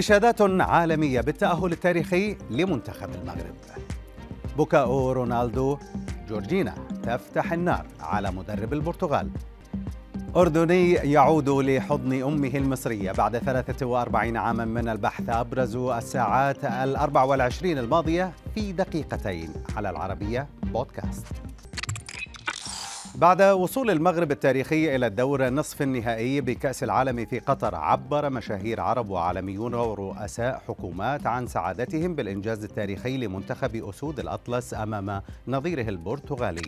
إشادات عالمية بالتأهل التاريخي لمنتخب المغرب. بكاء رونالدو جورجينا تفتح النار على مدرب البرتغال. أردني يعود لحضن أمه المصرية بعد 43 عاما من البحث أبرز الساعات الأربع والعشرين الماضية في دقيقتين على العربية بودكاست. بعد وصول المغرب التاريخي إلى الدور النصف النهائي بكأس العالم في قطر عبر مشاهير عرب وعالميون ورؤساء حكومات عن سعادتهم بالإنجاز التاريخي لمنتخب أسود الأطلس أمام نظيره البرتغالي.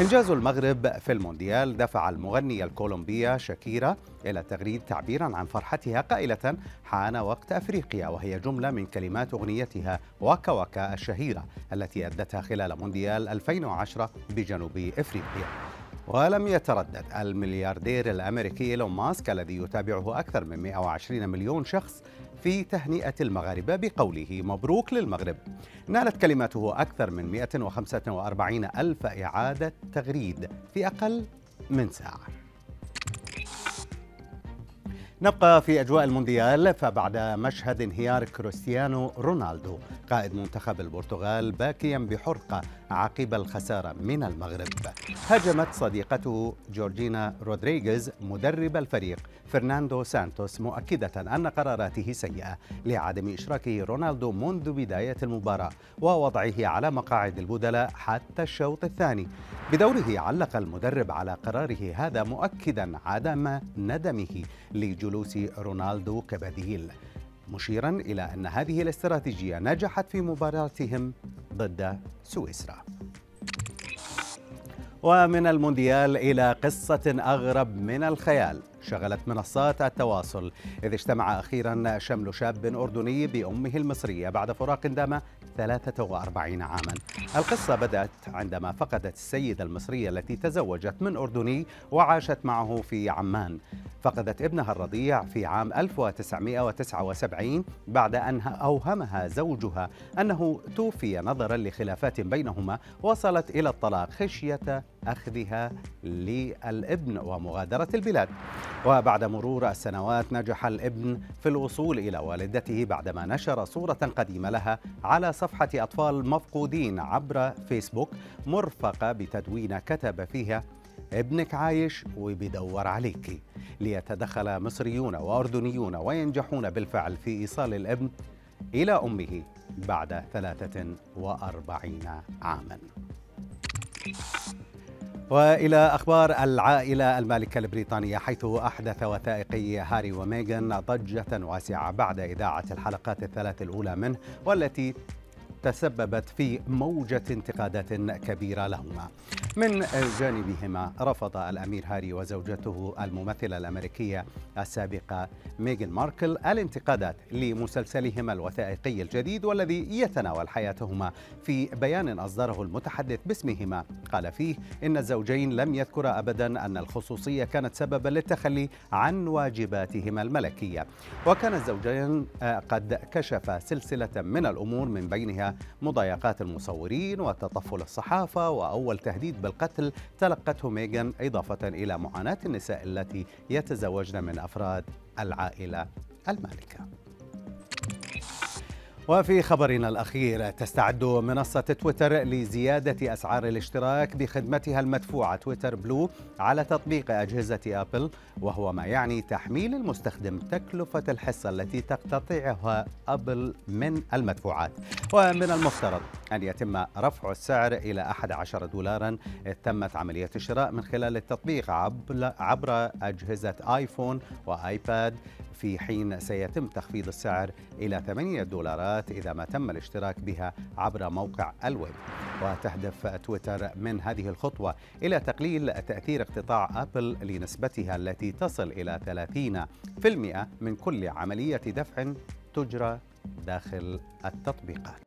إنجاز المغرب في المونديال دفع المغنية الكولومبية شاكيرا إلى التغريد تعبيرا عن فرحتها قائلة حان وقت أفريقيا وهي جملة من كلمات أغنيتها واكا واكا الشهيرة التي أدتها خلال مونديال 2010 بجنوب إفريقيا. ولم يتردد الملياردير الأمريكي إيلون ماسك الذي يتابعه أكثر من 120 مليون شخص في تهنئة المغاربة بقوله مبروك للمغرب. نالت كلماته أكثر من 145 ألف إعادة تغريد في أقل من ساعة. نبقى في أجواء المونديال فبعد مشهد انهيار كريستيانو رونالدو قائد منتخب البرتغال باكيا بحرقة عقب الخسارة من المغرب. هاجمت صديقته جورجينا رودريغيز مدرب الفريق فرناندو سانتوس مؤكدة أن قراراته سيئة لعدم اشراكه رونالدو منذ بداية المباراة ووضعه على مقاعد البدلاء حتى الشوط الثاني. بدوره علق المدرب على قراره هذا مؤكدا عدم ندمه لجلوس رونالدو كبديل. مشيرا إلى أن هذه الاستراتيجية نجحت في مباراتهم ضد سويسرا. ومن المونديال إلى قصة أغرب من الخيال. شغلت منصات التواصل. إذ اجتمع أخيرا شمل شاب أردني بأمه المصرية بعد فراق دام 43 عاما. القصة بدأت عندما فقدت السيدة المصرية التي تزوجت من أردني وعاشت معه في عمان. فقدت ابنها الرضيع في عام 1979 بعد أن أوهمها زوجها أنه توفي نظرا لخلافات بينهما وصلت إلى الطلاق خشية أخذها للابن ومغادرة البلاد. وبعد مرور السنوات نجح الابن في الوصول إلى والدته بعدما نشر صورة قديمة لها على صفحة أطفال مفقودين عبر فيسبوك مرفقة بتدوين كتب فيها ابنك عايش وبيدور عليك ليتدخل مصريون وأردنيون وينجحون بالفعل في إيصال الابن إلى أمه بعد 43 عاماً. وإلى أخبار العائلة المالكة البريطانية حيث أحدث وثائقي هاري وميغان ضجة واسعة بعد إذاعة الحلقات الثلاث الأولى منه والتي تسببت في موجة انتقادات كبيرة لهما. من جانبهما رفض الأمير هاري وزوجته الممثلة الأمريكية السابقة ميغان ماركل الانتقادات لمسلسلهما الوثائقي الجديد والذي يتناول حياتهما في بيان أصدره المتحدث باسمهما. قال فيه إن الزوجين لم يذكرا أبدا أن الخصوصية كانت سببا للتخلي عن واجباتهما الملكية. وكان الزوجين قد كشف سلسلة من الأمور من بينها مضايقات المصورين وتطفل الصحافة وأول تهديد بالقتل تلقته ميغان إضافة إلى معاناة النساء التي يتزوجن من أفراد العائلة المالكة. وفي خبرنا الأخير تستعد منصة تويتر لزيادة أسعار الاشتراك بخدمتها المدفوعة. تويتر بلو على تطبيق أجهزة أبل وهو ما يعني تحميل المستخدم تكلفة الحصة التي تقتطعها أبل من المدفوعات. ومن المفترض أن يتم رفع السعر إلى 11 دولارا. إذ تمت عملية الشراء من خلال التطبيق عبر أجهزة آيفون وآيباد. في حين سيتم تخفيض السعر إلى 8 دولارات إذا ما تم الاشتراك بها عبر موقع الويب. وتهدف تويتر من هذه الخطوة إلى تقليل تأثير اقتطاع أبل لنسبتها التي تصل إلى 30% من كل عملية دفع تجرى داخل التطبيقات.